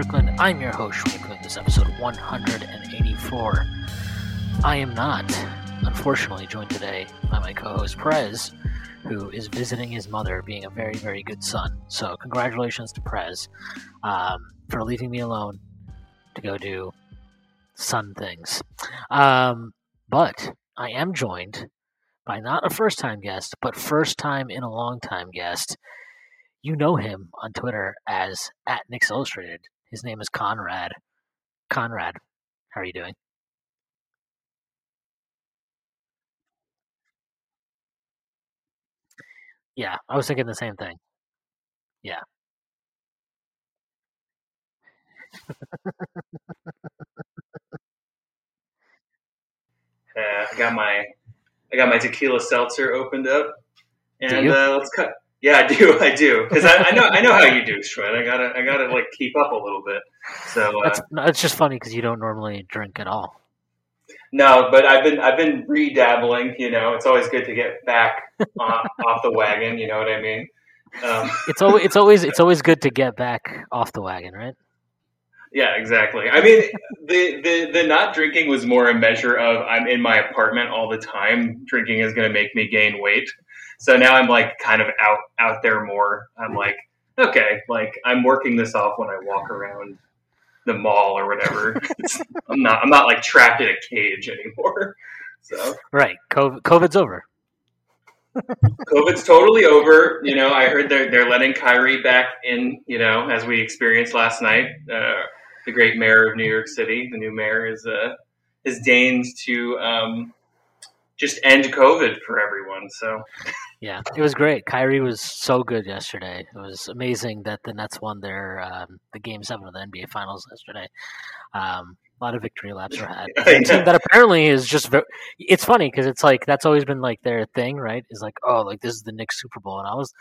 Strickland. I'm your host, Shwin. This is episode 184. I am not, unfortunately, joined today by my co host, Prez, who is visiting his mother, being a very, very good son. So, congratulations to Prez um, for leaving me alone to go do son things. Um, but I am joined by not a first time guest, but first time in a long time guest you know him on Twitter as at Knicks Illustrated. His name is Conrad. Conrad, how are you doing? Yeah, I was thinking the same thing. Yeah. Uh, I got my I got my tequila seltzer opened up, Do and you? uh, let's cut. Yeah, I do. I do because I, I know I know how you do, Shred. I gotta I gotta like keep up a little bit. So uh, That's just funny because you don't normally drink at all. no, but I've been I've been redabbling. You know, it's always good to get back off, off the wagon. You know what I mean? Um, It's always it's always it's always good to get back off the wagon, right? yeah, exactly. I mean, the, the the not drinking was more a measure of I'm in my apartment all the time. Drinking is going to make me gain weight. So now I'm like kind of out out there more. I'm like, okay, like I'm working this off when I walk around the mall or whatever. I'm not I'm not like trapped in a cage anymore. So Right. COVID, COVID's over. COVID's totally over. You know, I heard they're they're letting Kyrie back in. You know, as we experienced last night. Uh, the great mayor of New York City, the new mayor, is uh, has deigned to um, just end COVID for everyone. So Yeah, it was great. Kyrie was so good yesterday. It was amazing that the Nets won their um, the game seven of the NBA Finals yesterday. Um, a lot of victory laps were had. A team that apparently is just very, it's funny because it's like that's always been like their thing, right? Is like oh, like this is the Knicks Super Bowl, and I was,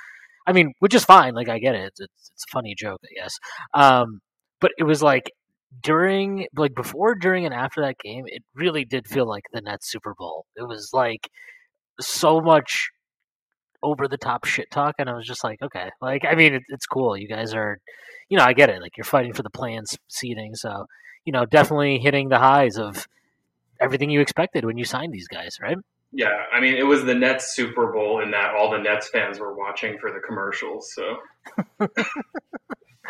I mean, which is fine. Like I get it. It's it's, it's a funny joke, I guess. Um, but it was like during like before during and after that game it really did feel like the Nets Super Bowl. It was like so much over the top shit talk and I was just like okay. Like I mean it, it's cool. You guys are you know I get it like you're fighting for the plans seating so you know definitely hitting the highs of everything you expected when you signed these guys right yeah, I mean, it was the Nets Super Bowl in that all the Nets fans were watching for the commercials. So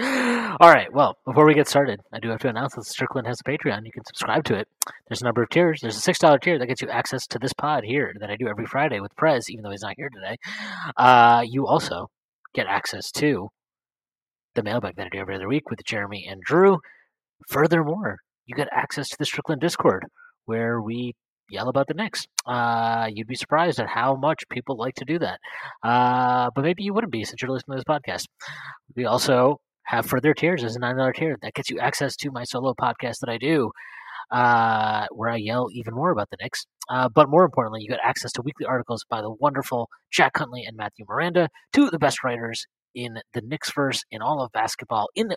All right. Well, before we get started, I do have to announce that Strickland has a Patreon. You can subscribe to it. There's a number of tiers. There's a six dollar tier that gets you access to this pod here that I do every Friday with Prez, even though he's not here today. Uh, you also get access to the mailbag that I do every other week with Jeremy and Drew. Furthermore, you get access to the Strickland Discord where we yell about the Knicks. Uh, you'd be surprised at how much people like to do that. Uh, but maybe you wouldn't be since you're listening to this podcast. We also have further tiers. There's a nine dollar tier that gets you access to my solo podcast that I do, uh, where I yell even more about the Knicks. Uh, but more importantly, you get access to weekly articles by the wonderful Jack Huntley and Matthew Miranda, two of the best writers in the Knicks verse, in all of basketball, in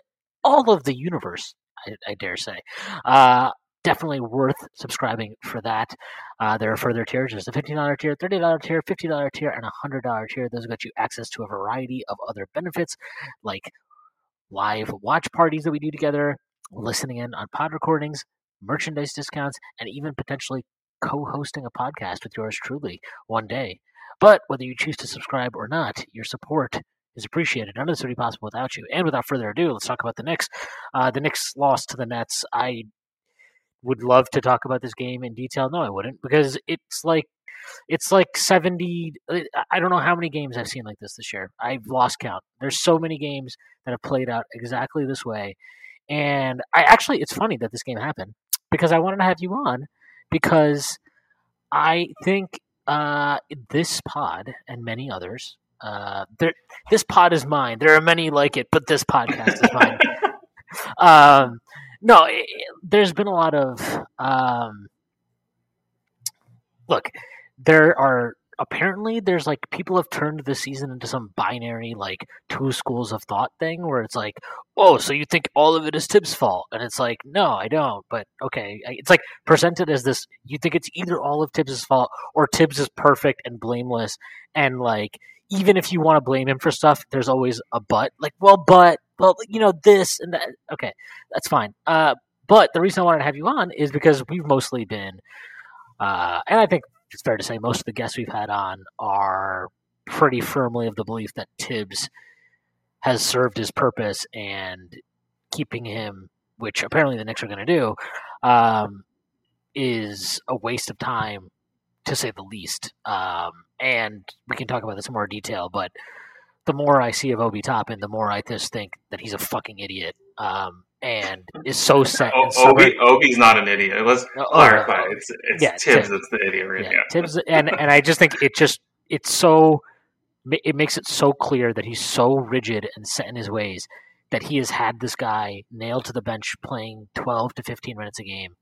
all of the universe. I, I dare say. Uh, definitely worth subscribing for that. Uh, there are further tiers. There's a $15 tier, $30 tier, $50 tier, and a $100 tier. Those get you access to a variety of other benefits like live watch parties that we do together, listening in on pod recordings, merchandise discounts, and even potentially co hosting a podcast with yours truly one day. But whether you choose to subscribe or not, your support is appreciated. None of this would be possible without you. And without further ado, let's talk about the Knicks. Uh, the Knicks lost to the Nets. I would love to talk about this game in detail. No, I wouldn't, because it's like it's like 70 I- i don't know how many games i've seen like this this year i've lost count there's so many games that have played out exactly this way and i actually it's funny that this game happened because i wanted to have you on because i think uh, this pod and many others. Uh, there, this pod is mine. There are many like it, but this podcast is mine. um, no, it, there's been a lot of um, look. There are apparently there's like people have turned the season into some binary like two schools of thought thing where it's like oh so you think all of it is thibs fault and it's like no i don't but okay it's like presented as this you think it's either all of thibs's fault or thibs is perfect and blameless and like even if you want to blame him for stuff there's always a but like well but well you know this and that okay that's fine uh but the reason i wanted to have you on is because we've mostly been uh, and I think it's fair to say most of the guests we've had on are pretty firmly of the belief that Thibs has served his purpose and keeping him, which apparently the Knicks are going to do, um, is a waste of time to say the least. Um, and we can talk about this in more detail, but the more I see of Obi Toppin, the more I just think that he's a fucking idiot. Um, and is so set. Oh, Obi, Obi's not an idiot. Let's oh, clarify. It's it's yeah, Thibs that's the idiot right yeah, Thibs, and and I just think it just it's so it makes it so clear that he's so rigid and set in his ways that he has had this guy nailed to the bench playing 12 to 15 minutes a game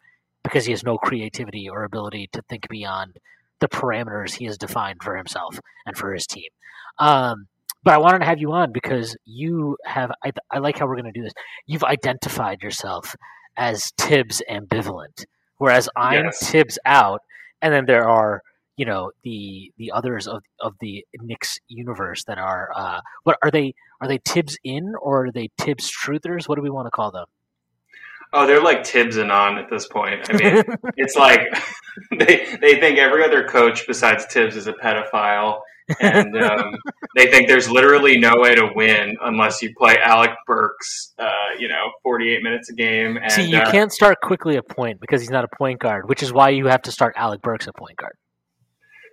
because he has no creativity or ability to think beyond the parameters he has defined for himself and for his team. Um, but I wanted to have you on because you have. I, I like how we're going to do this. You've identified yourself as Thibs ambivalent, whereas I'm yes. Thibs out, and then there are you know the the others of of the Knicks universe that are uh, what are they are they Thibs in or are they Thibs truthers? What do we want to call them? Oh, they're like Thibs and on at this point. I mean, it's like they they think every other coach besides Thibs is a pedophile, and um, they think there's literally no way to win unless you play Alec Burks, uh, you know, 48 minutes a game. And, See, you uh, can't start Quickley a point because he's not a point guard, which is why you have to start Alec Burks a point guard.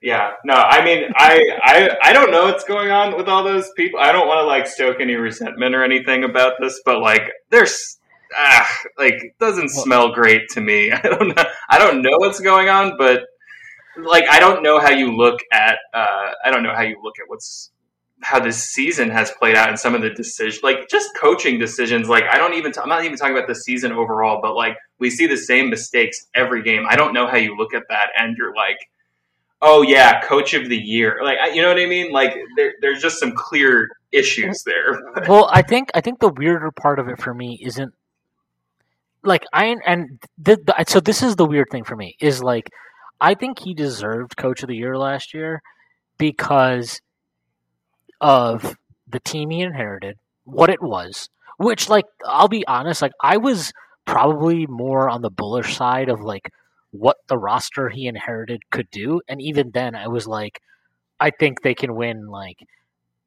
Yeah, no, I mean, I, I, I don't know what's going on with all those people. I don't want to like stoke any resentment or anything about this, but like, there's, ah, like, doesn't smell great to me. I don't know. I don't know what's going on, but like I don't know how you look at uh, I don't know how you look at what's how this season has played out and some of the decisions like just coaching decisions. Like I don't even I'm not even talking about the season overall but like we see the same mistakes every game. I don't know how you look at that and you're like oh yeah coach of the year. Like you know what I mean? Like there, there's just some clear issues there. Well I think I think the weirder part of it for me isn't like I and so this is the weird thing for me is like I think he deserved Coach of the Year last year because of the team he inherited, what it was. Which, like, I'll be honest, like, I was probably more on the bullish side of like what the roster he inherited could do, and even then, I was like, I think they can win like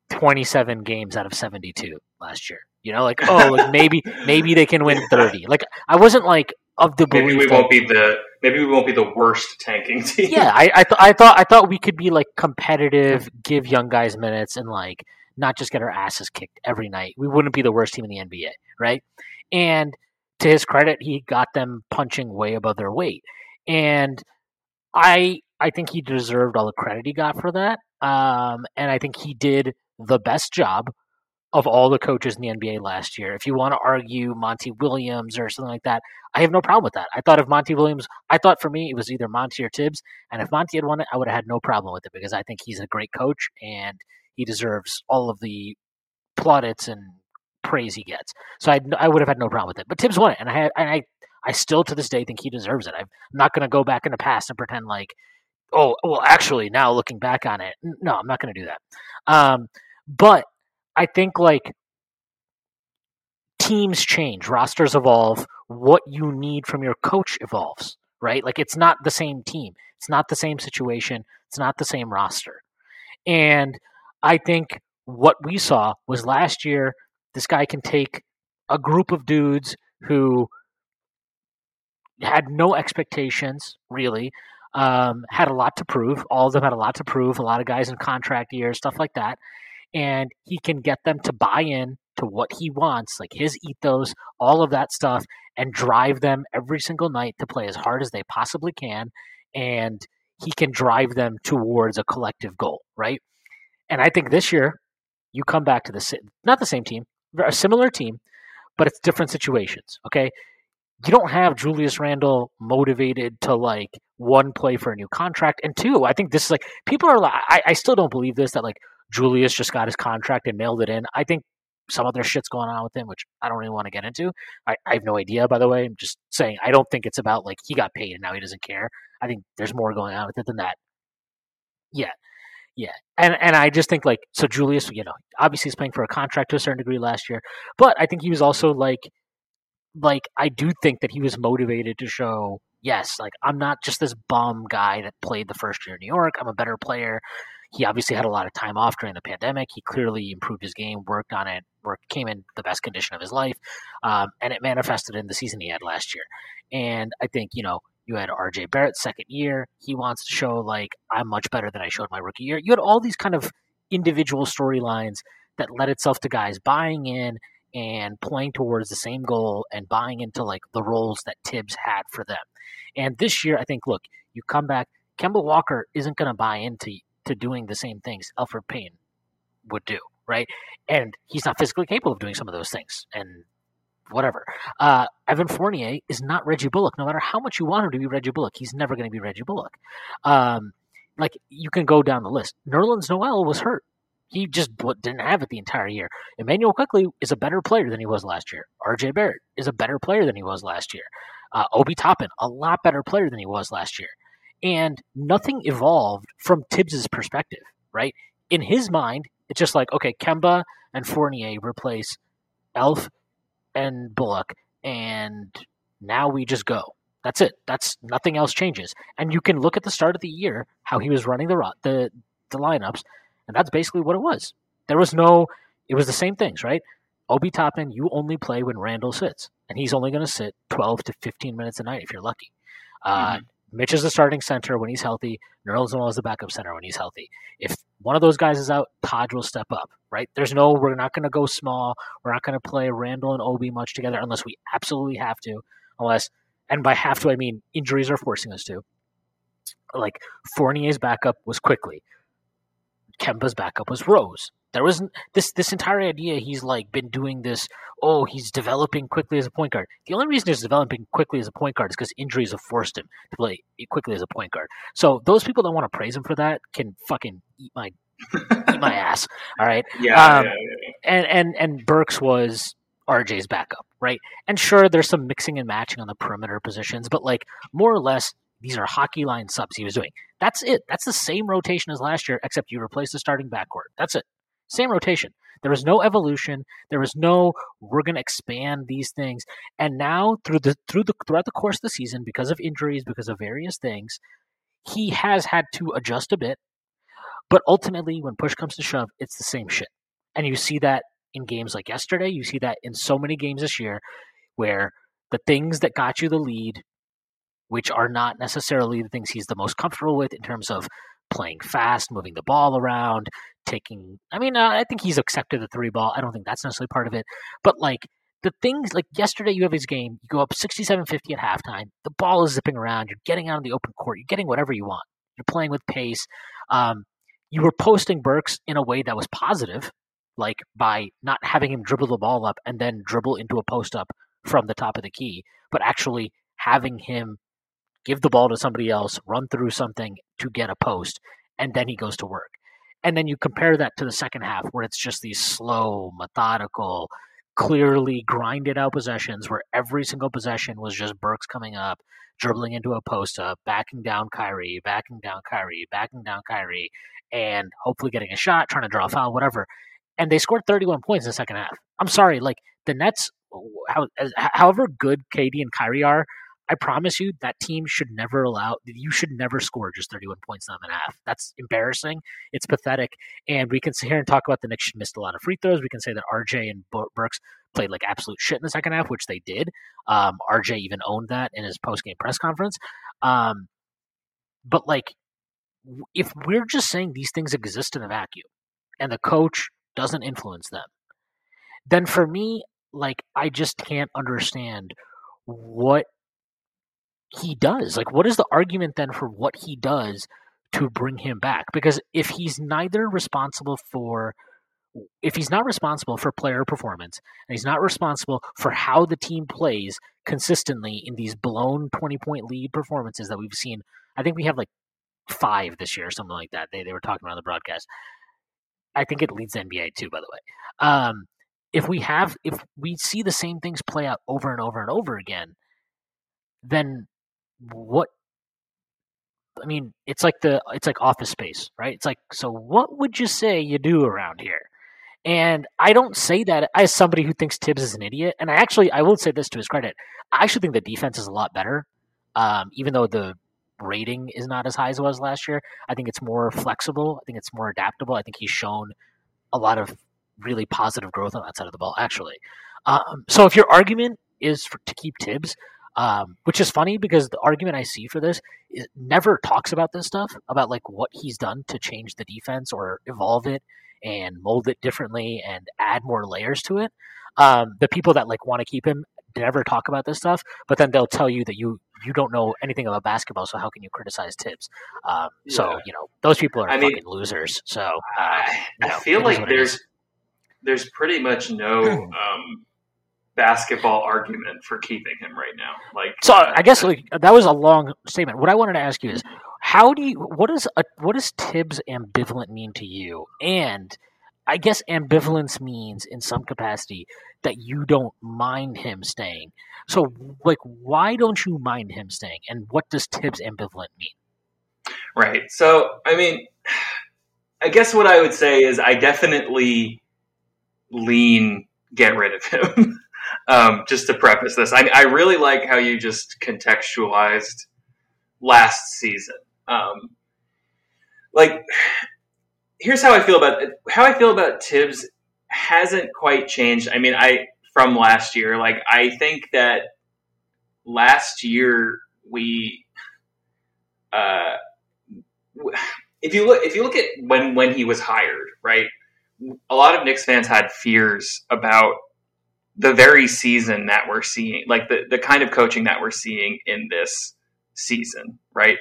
27 games out of 72 last year. You know, like oh, like maybe maybe they can win 30. Like I wasn't like of the. Maybe we won't be the maybe we won't be the worst tanking team. Yeah, I I, th- I thought I thought we could be like competitive, give young guys minutes, and like not just get our asses kicked every night. We wouldn't be the worst team in the NBA, right? And to his credit, he got them punching way above their weight, and I I think he deserved all the credit he got for that. Um, and I think he did the best job of all the coaches in the NBA last year. If you want to argue Monty Williams or something like that, I have no problem with that. I thought if Monty Williams, I thought for me it was either Monty or Thibs, and if Monty had won it, I would have had no problem with it because I think he's a great coach and he deserves all of the plaudits and praise he gets. So I, I would have had no problem with it. But Thibs won it, and I and I I still to this day think he deserves it. I'm not going to go back in the past and pretend like, oh, well, actually, now looking back on it, no, I'm not going to do that. Um, but I think like teams change, rosters evolve, what you need from your coach evolves, right? Like it's not the same team. It's not the same situation. It's not the same roster. And I think what we saw was last year this guy can take a group of dudes who had no expectations really um, had a lot to prove all of them had a lot to prove a lot of guys in contract years stuff like that and he can get them to buy in to what he wants, like his ethos, all of that stuff, and drive them every single night to play as hard as they possibly can. And he can drive them towards a collective goal, right? And I think this year, you come back to the not the same team, a similar team, but it's different situations. Okay, you don't have Julius Randle motivated to like one play for a new contract, and two, I think this is like people are like, I, I still don't believe this that like Julius just got his contract and mailed it in. I think some other shit's going on with him, which I don't really want to get into. I, I, have no idea, by the way. I'm just saying I don't think it's about like he got paid and now he doesn't care. I think there's more going on with it than that. Yeah. Yeah. And and I just think like so Julius, you know, obviously he's playing for a contract to a certain degree last year, but I think he was also like like I do think that he was motivated to show yes, like I'm not just this bum guy that played the first year in New York. I'm a better player. He obviously had a lot of time off during the pandemic. He clearly improved his game, worked on it, worked, came in the best condition of his life, um, and it manifested in the season he had last year. And I think you know you had RJ Barrett second year. He wants to show like I'm much better than I showed my rookie year. You had all these kind of individual storylines that led itself to guys buying in and playing towards the same goal and buying into like the roles that Thibs had for them. And this year, I think, look, you come back. Kemba Walker isn't going to buy into to doing the same things Alfred Payne would do, right? And he's not physically capable of doing some of those things. And whatever. Uh, Evan Fournier is not Reggie Bullock. No matter how much you want him to be Reggie Bullock, he's never going to be Reggie Bullock. Um, like you can go down the list. Nerlens Noel was hurt. He just didn't have it the entire year. Immanuel Quickley is a better player than he was last year. R.J. Barrett is a better player than he was last year. Uh, Obi Toppin, a lot better player than he was last year and nothing evolved from Thibs's perspective, right? In his mind, it's just like, okay, Kemba and Fournier replace Elf and Bullock, and now we just go. That's it. That's nothing else changes. And you can look at the start of the year how he was running the the the lineups, and that's basically what it was. There was no. It was the same things, right? Obi Toppin, you only play when Randle sits, and he's only going to sit 12 to 15 minutes a night if you're lucky. Uh, mm-hmm. Mitch is the starting center when he's healthy. Nerlens is the backup center when he's healthy. If one of those guys is out, Taj will step up, right? There's no, we're not going to go small. We're not going to play Randle and Obi much together unless we absolutely have to. Unless, and by have to, I mean injuries are forcing us to. Like Fournier's backup was Quickley. Kemba's backup was Rose. There wasn't this this entire idea. He's like been doing this. Oh, he's developing Quickley as a point guard. The only reason he's developing Quickley as a point guard is because injuries have forced him to play Quickley as a point guard. So those people that want to praise him for that can fucking eat my eat my ass. All right. Yeah, um, yeah, yeah. And and and Burks was RJ's backup, right? And sure, there's some mixing and matching on the perimeter positions, but like more or less, these are hockey line subs he was doing. That's it. That's the same rotation as last year, except you replace the starting backcourt. That's it. Same rotation. There was no evolution. There was no we're going to expand these things. And now through the through the throughout the course of the season, because of injuries, because of various things, he has had to adjust a bit. But ultimately, when push comes to shove, it's the same shit. And you see that in games like yesterday. You see that in so many games this year, where the things that got you the lead, which are not necessarily the things he's the most comfortable with in terms of playing fast, moving the ball around, taking. I mean, uh, I think he's accepted the three ball. I don't think that's necessarily part of it. But like the things, like yesterday, you have his game. You go up 67 50 at halftime. The ball is zipping around. You're getting out of the open court. You're getting whatever you want. You're playing with pace. Um, you were posting Burks in a way that was positive, like by not having him dribble the ball up and then dribble into a post up from the top of the key, but actually having him give the ball to somebody else, run through something to get a post, and then he goes to work. And then you compare that to the second half where it's just these slow, methodical, clearly grinded out possessions where every single possession was just Burks coming up, dribbling into a post up, backing down Kyrie, backing down Kyrie, backing down Kyrie, and hopefully getting a shot, trying to draw a foul, whatever. And they scored 31 points in the second half. I'm sorry, like the Nets, how, however good KD and Kyrie are, I promise you that team should never allow you should never score just 31 points in a half. That's embarrassing. It's pathetic. And we can sit here and talk about the Knicks missed a lot of free throws. We can say that RJ and Burks played like absolute shit in the second half, which they did. Um, RJ even owned that in his post game press conference. Um, but like, if we're just saying these things exist in a vacuum and the coach doesn't influence them, then for me, like, I just can't understand what he does. Like, what is the argument then for what he does to bring him back? Because if he's neither responsible for if he's not responsible for player performance and he's not responsible for how the team plays consistently in these blown 20 point lead performances that we've seen i think we have like five this year or something like that they, they were talking about on the broadcast i think it leads the nba too by the way um, if we have if we see the same things play out over and over and over again then what I mean, it's like the it's like office space, right? It's like, so what would you say you do around here? And I don't say that as somebody who thinks Thibs is an idiot. And I actually, I will say this to his credit. I actually think the defense is a lot better, um, even though the rating is not as high as it was last year. I think it's more flexible. I think it's more adaptable. I think he's shown a lot of really positive growth on that side of the ball, actually. Um, so if your argument is for, to keep Thibs, um, which is funny because the argument I see for this never talks about this stuff, about like what he's done to change the defense or evolve it and mold it differently and add more layers to it. Um, the people that like want to keep him never talk about this stuff, but then they'll tell you that you you don't know anything about basketball, so how can you criticize Thibs? Um, yeah. So you know those people are I fucking mean, losers. So uh, I, you know, feel like there's there's pretty much no um, basketball argument for keeping him right now. Like, so uh, I guess like that was a long statement. What I wanted to ask you is, how do you what does a, what does Thibs ambivalent mean to you? And I guess ambivalence means in some capacity that you don't mind him staying. So like why don't you mind him staying? And what does Thibs ambivalent mean? Right. So I mean I guess what I would say is I definitely lean get rid of him. um, just to preface this, I, I really like how you just contextualized last season. Um, like, here's how I feel about how I feel about Thibs hasn't quite changed. I mean, I from last year. Like, I think that last year we, uh, if you look if you look at when when he was hired, right? A lot of Knicks fans had fears about the very season that we're seeing, like the the kind of coaching that we're seeing in this season, right?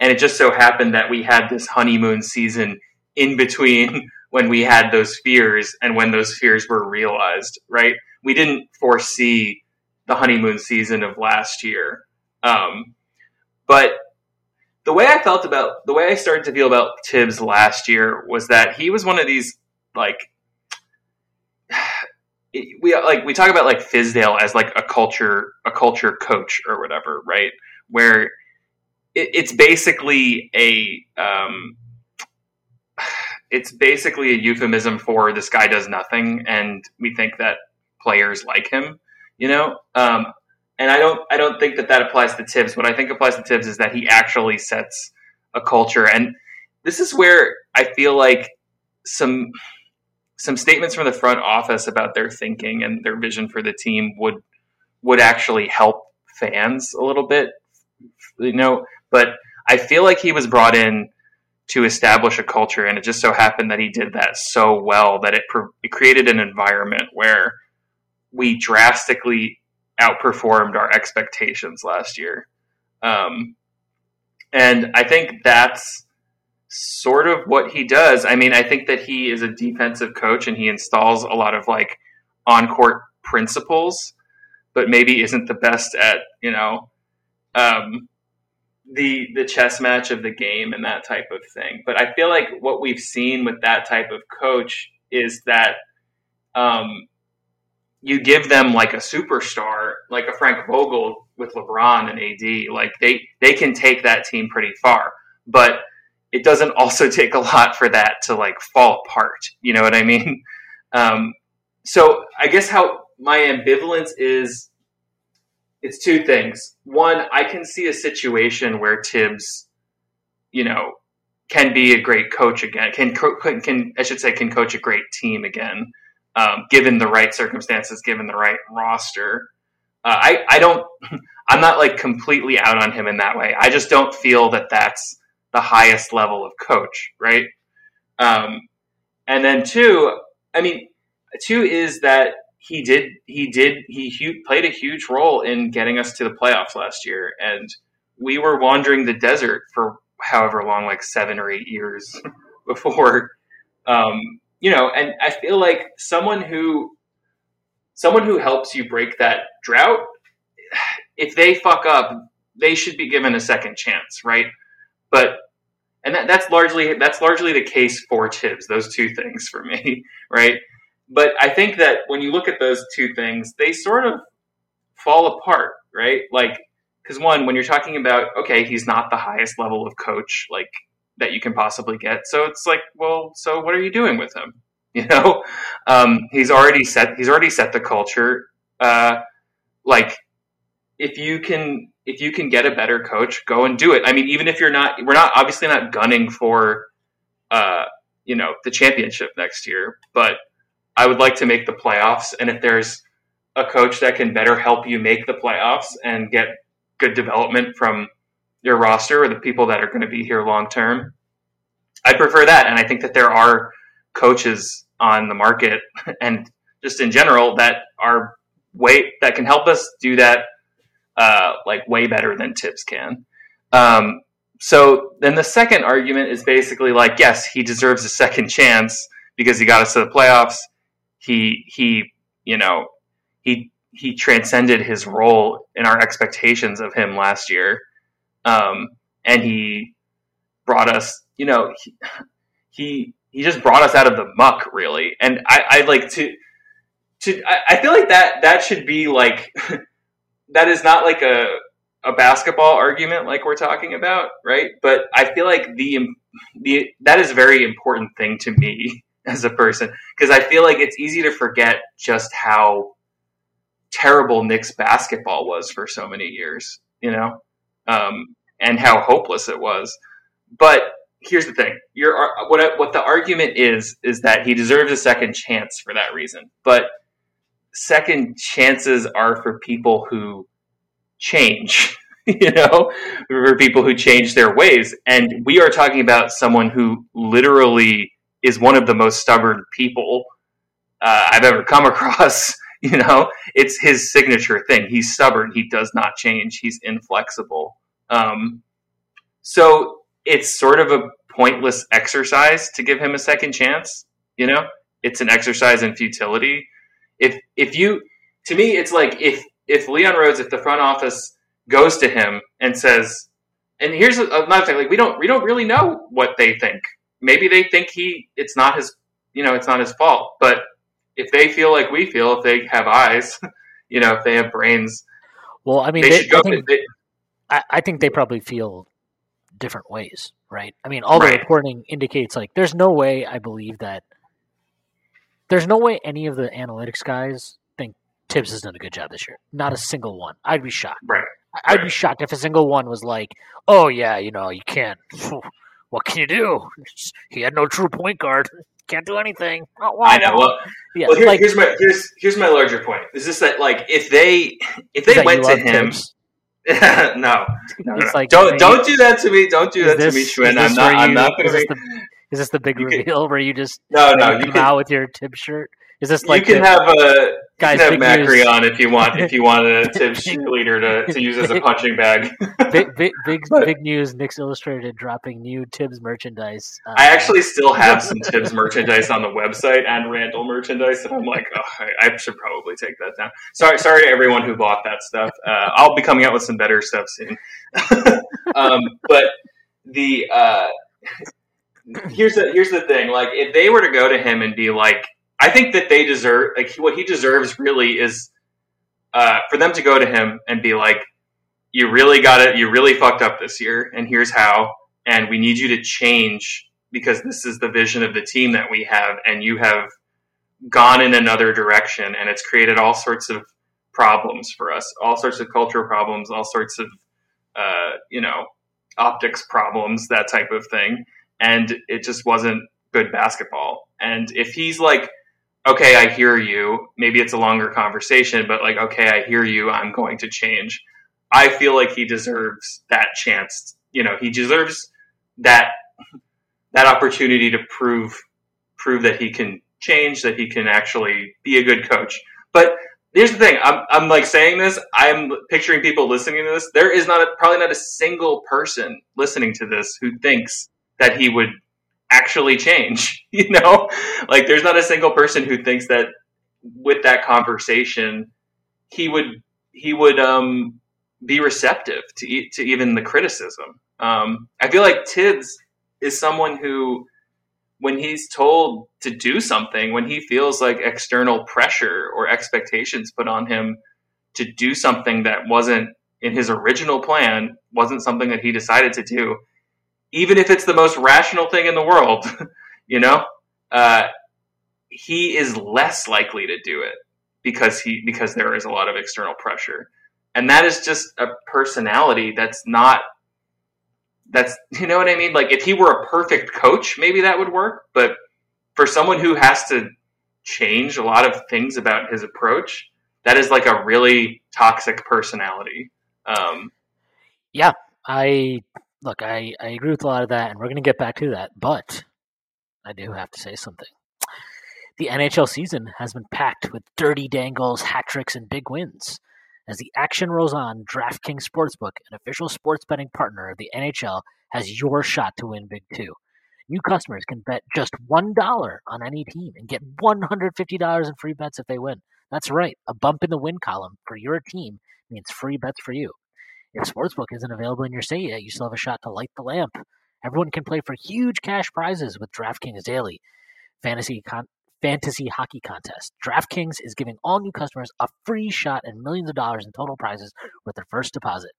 And it just so happened that we had this honeymoon season in between when we had those fears and when those fears were realized, right? We didn't foresee the honeymoon season of last year. Um, but the way I felt about the way I started to feel about Thibs last year was that he was one of these like we like we talk about like Fizdale as like a culture a culture coach or whatever, right? Where it, it's basically a um, it's basically a euphemism for this guy does nothing, and we think that players like him, you know. Um, and I don't I don't think that that applies to Thibs. What I think applies to Thibs is that he actually sets a culture, and this is where I feel like some some statements from the front office about their thinking and their vision for the team would would actually help fans a little bit, you know. But I feel like he was brought in to establish a culture, and it just so happened that he did that so well that it, it created an environment where we drastically outperformed our expectations last year. Um, and I think that's sort of what he does. I mean, I think that he is a defensive coach and he installs a lot of like on court principles, but maybe isn't the best at, you know, um, the the chess match of the game and that type of thing. But I feel like what we've seen with that type of coach is that um, you give them like a superstar, like a Frank Vogel with LeBron and AD, like they they can take that team pretty far. But it doesn't also take a lot for that to like fall apart. You know what I mean? Um, so I guess how my ambivalence is it's two things. One, I can see a situation where Thibs, you know, can be a great coach again. Can can I should say can coach a great team again, um, given the right circumstances, given the right roster. Uh, I I don't. I'm not like completely out on him in that way. I just don't feel that that's the highest level of coach, right? Um, and then two, I mean, two is that he did he did he hu- played a huge role in getting us to the playoffs last year, and we were wandering the desert for however long, like seven or eight years before, um, you know, and I feel like someone who, someone who helps you break that drought, if they fuck up, they should be given a second chance, right? But and that, that's largely that's largely the case for Thibs. Those two things for me, right? But I think that when you look at those two things, they sort of fall apart, right? Like, because one, when you're talking about okay, he's not the highest level of coach like that you can possibly get, so it's like, well, so what are you doing with him? You know, um, he's already set he's already set the culture. Uh, like, if you can if you can get a better coach, go and do it. I mean, even if you're not, we're not obviously not gunning for, uh, you know, the championship next year, but I would like to make the playoffs. And if there's a coach that can better help you make the playoffs and get good development from your roster or the people that are going to be here long term, I'd prefer that. And I think that there are coaches on the market and just in general that are way that can help us do that uh, like way better than Thibs can. Um, so then the second argument is basically like, yes, he deserves a second chance because he got us to the playoffs. He he you know he he transcended his role in our expectations of him last year, um, and he brought us. You know he, he he just brought us out of the muck really, and I I like to to I, I feel like that that should be like that is not like a a basketball argument like we're talking about, right? But I feel like the the that is a very important thing to me as a person because I feel like it's easy to forget just how terrible Knicks basketball was for so many years, you know, um, and how hopeless it was. But here's the thing: your what what the argument is is that he deserves a second chance for that reason, but second chances are for people who change, you know, for people who change their ways. And we are talking about someone who literally is one of the most stubborn people uh, I've ever come across. You know, it's his signature thing. He's stubborn. He does not change. He's inflexible. Um, so it's sort of a pointless exercise to give him a second chance. You know, it's an exercise in futility if if you to me it's like if if Leon Rose if the front office goes to him and says and here's another thing like we don't we don't really know what they think. Maybe they think he it's not his you know it's not his fault. But if they feel like we feel if they have eyes you know if they have brains well i mean they, they, I, think, they, I, I, think they probably feel different ways right? I mean all right. the reporting indicates like there's no way i believe that there's no way any of the analytics guys think Thibs has done a good job this year. Not a single one. I'd be shocked. Right. I'd right. be shocked if a single one was like, "Oh yeah, you know, you can't. What can you do? He had no true point guard. Can't do anything." Oh, I know. Well, yeah, well here, like, here's my here's here's my larger point. Is this that like if they if they went to him. no, no, no, no. Like, don't don't do that to me. Don't do that this, to me, Shwin. I'm not. I'm not going to. Be... Is this the big you reveal can, where you just no no you come out with your tip shirt? Is this like you can the, have a guys can have Macri on if you want if you want a tip shirt leader to, to use as a punching bag. big big big, big news! Knicks Illustrated dropping new Thibs merchandise. Uh, I actually still have some Thibs merchandise on the website and Randle merchandise, and I'm like, oh, I, I, should probably take that down. Sorry, sorry to everyone who bought that stuff. Uh, I'll be coming out with some better stuff soon. um, but the uh, here's the here's the thing. Like, if they were to go to him and be like, I think that they deserve like what he deserves really is uh, for them to go to him and be like, you really got it. You really fucked up this year, and here's how. And we need you to change because this is the vision of the team that we have, and you have gone in another direction, and it's created all sorts of problems for us, all sorts of cultural problems, all sorts of uh, you know optics problems, that type of thing and it just wasn't good basketball. And if he's like, okay, I hear you, maybe it's a longer conversation, but like, okay, I hear you, I'm going to change. I feel like he deserves that chance. You know, he deserves that that opportunity to prove prove that he can change, that he can actually be a good coach. But here's the thing. I'm, I'm like saying this. I'm picturing people listening to this. There is not a, probably not a single person listening to this who thinks that he would actually change. You know, like there's not a single person who thinks that with that conversation, he would he would um, be receptive to to even the criticism. Um, I feel like Thibs is someone who, when he's told to do something, when he feels like external pressure or expectations put on him to do something that wasn't in his original plan, wasn't something that he decided to do, even if it's the most rational thing in the world, you know, uh, he is less likely to do it because he because there is a lot of external pressure, and that is just a personality that's not that's you know what I mean. Like if he were a perfect coach, maybe that would work, but for someone who has to change a lot of things about his approach, that is like a really toxic personality. Um, yeah, I look, I, I agree with a lot of that, and we're going to get back to that. But I do have to say something. The NHL season has been packed with dirty dangles, hat tricks, and big wins. As the action rolls on, DraftKings Sportsbook, an official sports betting partner of the NHL, has your shot to win Big too. New customers can bet just $1 on any team and get $150 in free bets if they win. That's right, a bump in the win column for your team means free bets for you. If Sportsbook isn't available in your state yet, you still have a shot to light the lamp. Everyone can play for huge cash prizes with DraftKings Daily Fantasy con- Fantasy Hockey Contest. DraftKings is giving all new customers a free shot and millions of dollars in total prizes with their first deposit.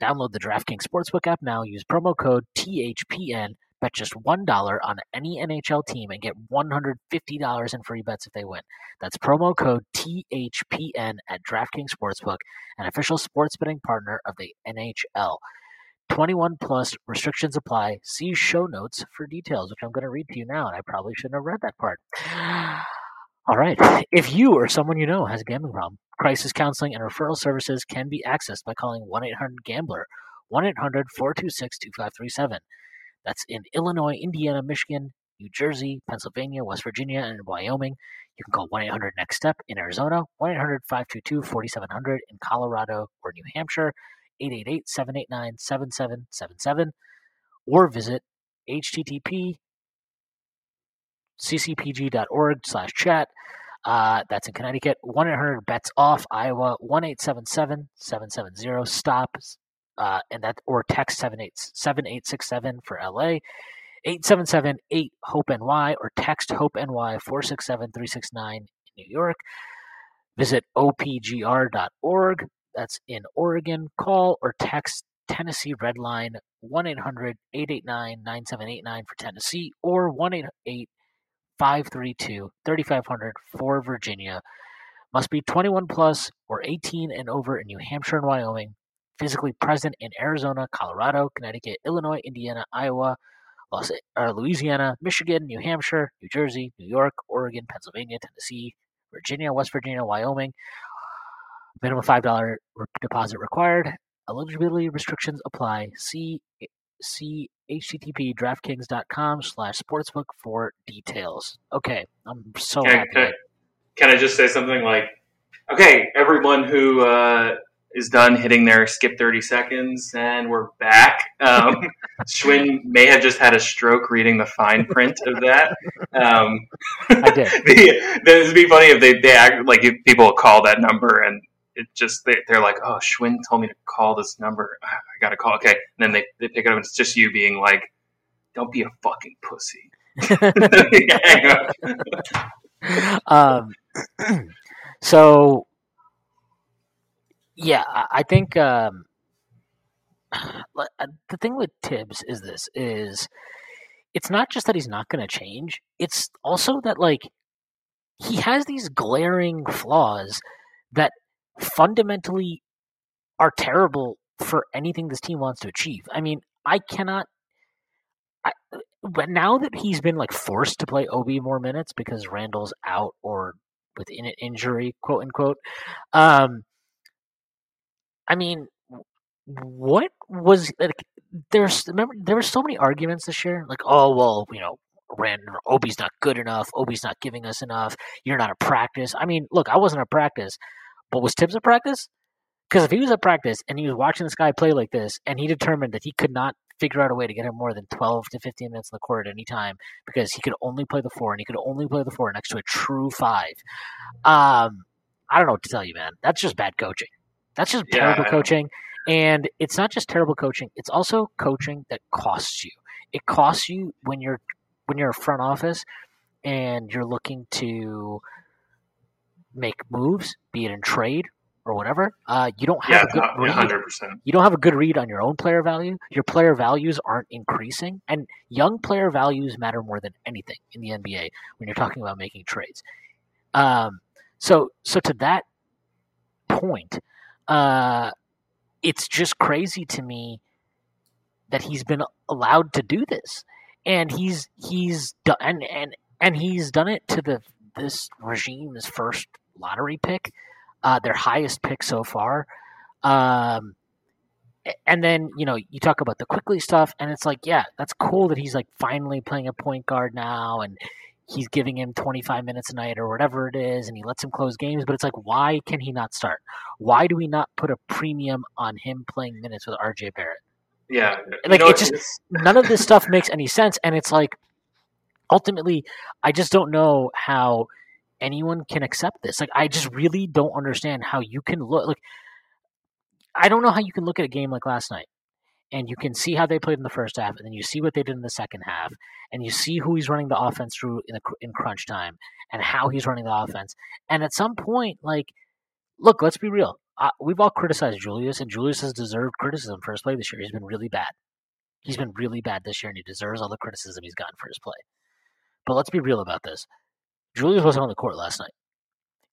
Download the DraftKings Sportsbook app now. Use promo code THPN Bet just $1 on any NHL team and get $150 in free bets if they win. That's promo code THPN at DraftKings Sportsbook, an official sports betting partner of the NHL. 21 plus restrictions apply. See show notes for details, which I'm going to read to you now, and I probably shouldn't have read that part. All right. If you or someone you know has a gambling problem, crisis counseling and referral services can be accessed by calling 1 800 Gambler, 1 800 426 2537. That's in Illinois, Indiana, Michigan, New Jersey, Pennsylvania, West Virginia, and Wyoming. You can call 1 800 Next Step in Arizona, 1 800 522 4700 in Colorado or New Hampshire, 888 789 7777, or visit http ccpg.org slash chat. Uh, that's in Connecticut. 1 800 bets off Iowa, 1 877 770 stop uh, and that or text 7867 for LA, 877 8 Hope NY or text Hope NY 467 369 in New York. Visit opgr.org. That's in Oregon. Call or text Tennessee Red Line 1 800 889 9789 for Tennessee or 1 888 532 3500 for Virginia. Must be 21 plus or 18 and over in New Hampshire and Wyoming physically present in Arizona, Colorado, Connecticut, Illinois, Indiana, Iowa, Los, uh, Louisiana, Michigan, New Hampshire, New Jersey, New York, Oregon, Pennsylvania, Tennessee, Virginia, West Virginia, Wyoming. Minimum $5 deposit required. Eligibility restrictions apply. See, see http draftkings.com slash sportsbook for details. Okay, I'm so can, happy. Can, can I just say something like, okay, everyone who uh, is done hitting their skip 30 seconds, and we're back. Um, Shwin may have just had a stroke reading the fine print of that. Um, I did. the, this would be funny if they, they act like if people call that number and it just they, are like, oh, Shwin told me to call this number. I got to call. Okay, and then they, they pick it up, and it's just you being like, don't be a fucking pussy. um, so yeah, I think um, uh, the thing with Thibs is this: is it's not just that he's not going to change; it's also that like he has these glaring flaws that fundamentally are terrible for anything this team wants to achieve. I mean, I cannot. I, but now that he's been like forced to play Obi more minutes because Randle's out or with an injury, quote unquote, um, I mean, what was like? There's remember there were so many arguments this year, like, oh well, you know, Randle Obi's not good enough. Obi's not giving us enough. You're not a practice. I mean, look, I wasn't a practice, But was Thibs a practice? Because if he was at practice and he was watching this guy play like this, and he determined that he could not figure out a way to get him more than 12 to 15 minutes in the court at any time because he could only play the four and he could only play the four next to a true five. Um, I don't know what to tell you, man. That's just bad coaching. That's just Yeah, terrible coaching. And it's not just terrible coaching; it's also coaching that costs you. It costs you when you're when you're a front office and you're looking to make moves, be it in trade or whatever. Uh, you don't have Yeah, a good read. 100%. You don't have a good read on your own player value. Your player values aren't increasing, and young player values matter more than anything in the NBA when you're talking about making trades. Um, so, so to that point, uh, it's just crazy to me that he's been allowed to do this, and he's he's done and and and he's done it to the this regime's first lottery pick, uh, their highest pick so far. Um, and then you know you talk about the Quickley stuff, and it's like, yeah, that's cool that he's like finally playing a point guard now, and he's giving him 25 minutes a night or whatever it is, and he lets him close games. But it's like, why can he not start? Why do we not put a premium on him playing minutes with RJ Barrett? Yeah. Like, it just- None of this stuff makes any sense, and it's like, ultimately, I just don't know how anyone can accept this. Like, I just really don't understand how you can look like. I don't know how you can look at a game like last night and you can see how they played in the first half, and then you see what they did in the second half, and you see who he's running the offense through in, cr- in crunch time, and how he's running the offense. And at some point, like, look, let's be real. Uh, we've all criticized Julius, and Julius has deserved criticism for his play this year. He's been really bad. He's been really bad this year, and he deserves all the criticism he's gotten for his play. But let's be real about this. Julius wasn't on the court last night,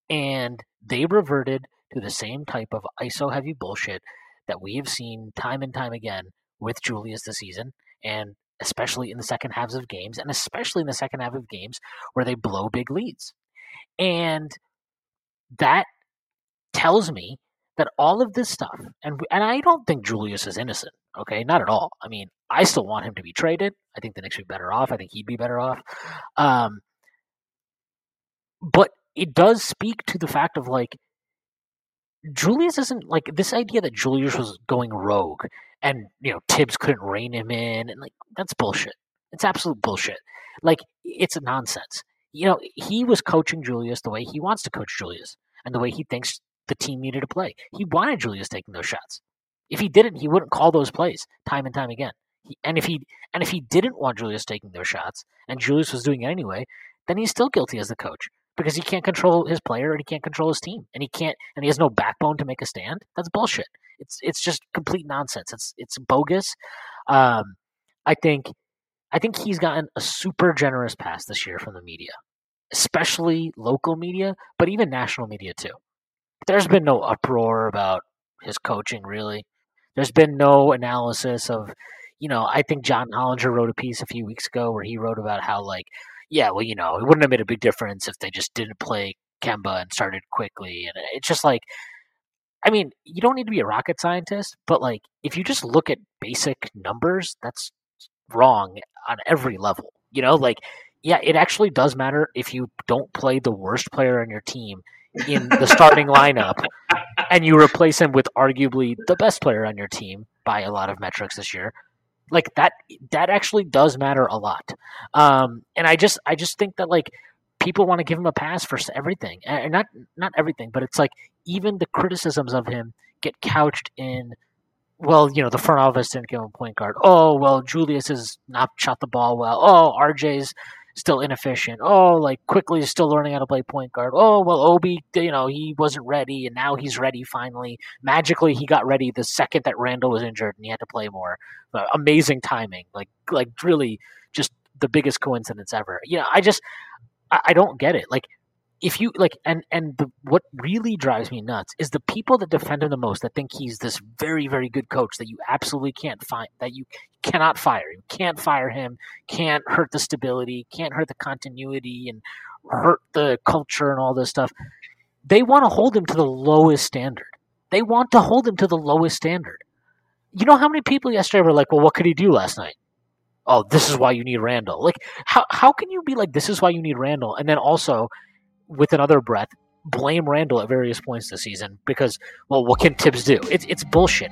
and they reverted to the same type of ISO heavy bullshit that we have seen time and time again with Julius this season, and especially in the second halves of games, and especially in the second half of games where they blow big leads. And that tells me that all of this stuff, and and I don't think Julius is innocent. Okay, not at all. I mean, I still want him to be traded. I think the Knicks would be better off. I think he'd be better off. Um, but it does speak to the fact of like Julius isn't like this idea that Julius was going rogue and you know Thibs couldn't rein him in and like that's bullshit. It's absolute bullshit. Like it's nonsense. You know, he was coaching Julius the way he wants to coach Julius and the way he thinks the team needed to play. He wanted Julius taking those shots. If he didn't, he wouldn't call those plays time and time again. He, and if he and if he didn't want Julius taking those shots and Julius was doing it anyway, then he's still guilty as the coach because he can't control his player and he can't control his team and he can't and he has no backbone to make a stand. That's bullshit. It's it's just complete nonsense. It's it's bogus. Um, I think I think he's gotten a super generous pass this year from the media, especially local media, but even national media too. There's been no uproar about his coaching really. There's been no analysis of, you know, I think John Hollinger wrote a piece a few weeks ago where he wrote about how like, yeah, well, you know, it wouldn't have made a big difference if they just didn't play Kemba and started Quickley, and it's just like, I mean, you don't need to be a rocket scientist, but like, if you just look at basic numbers, that's wrong on every level. You know, like, yeah, it actually does matter if you don't play the worst player on your team in the starting lineup and you replace him with arguably the best player on your team by a lot of metrics this year like that that actually does matter a lot. Um and i just i just think that like people want to give him a pass for everything and not not everything but it's like even the criticisms of him get couched in well you know the front office didn't give him a point guard. Oh well julius has not shot the ball well. Oh rj's still inefficient. Oh, like Quickley is still learning how to play point guard. Oh, well, Obi, you know, he wasn't ready, and now he's ready finally. Magically, he got ready the second that Randle was injured, and he had to play more. Uh, amazing timing, like like really just the biggest coincidence ever. You know, I just I, I don't get it. Like if you like and and the, what really drives me nuts is the people that defend him the most that think he's this very very good coach that you absolutely can't find that you cannot fire. You can't fire him can't hurt the stability can't hurt the continuity and hurt the culture and all this stuff. They want to hold him to the lowest standard. They want to hold him to the lowest standard. You know how many people yesterday were like well what could he do last night? Oh this is why you need Randle. Like how, how can you be like this is why you need Randle and then also with another breath blame Randle at various points this season because, well, what can Thibs do? It's it's bullshit.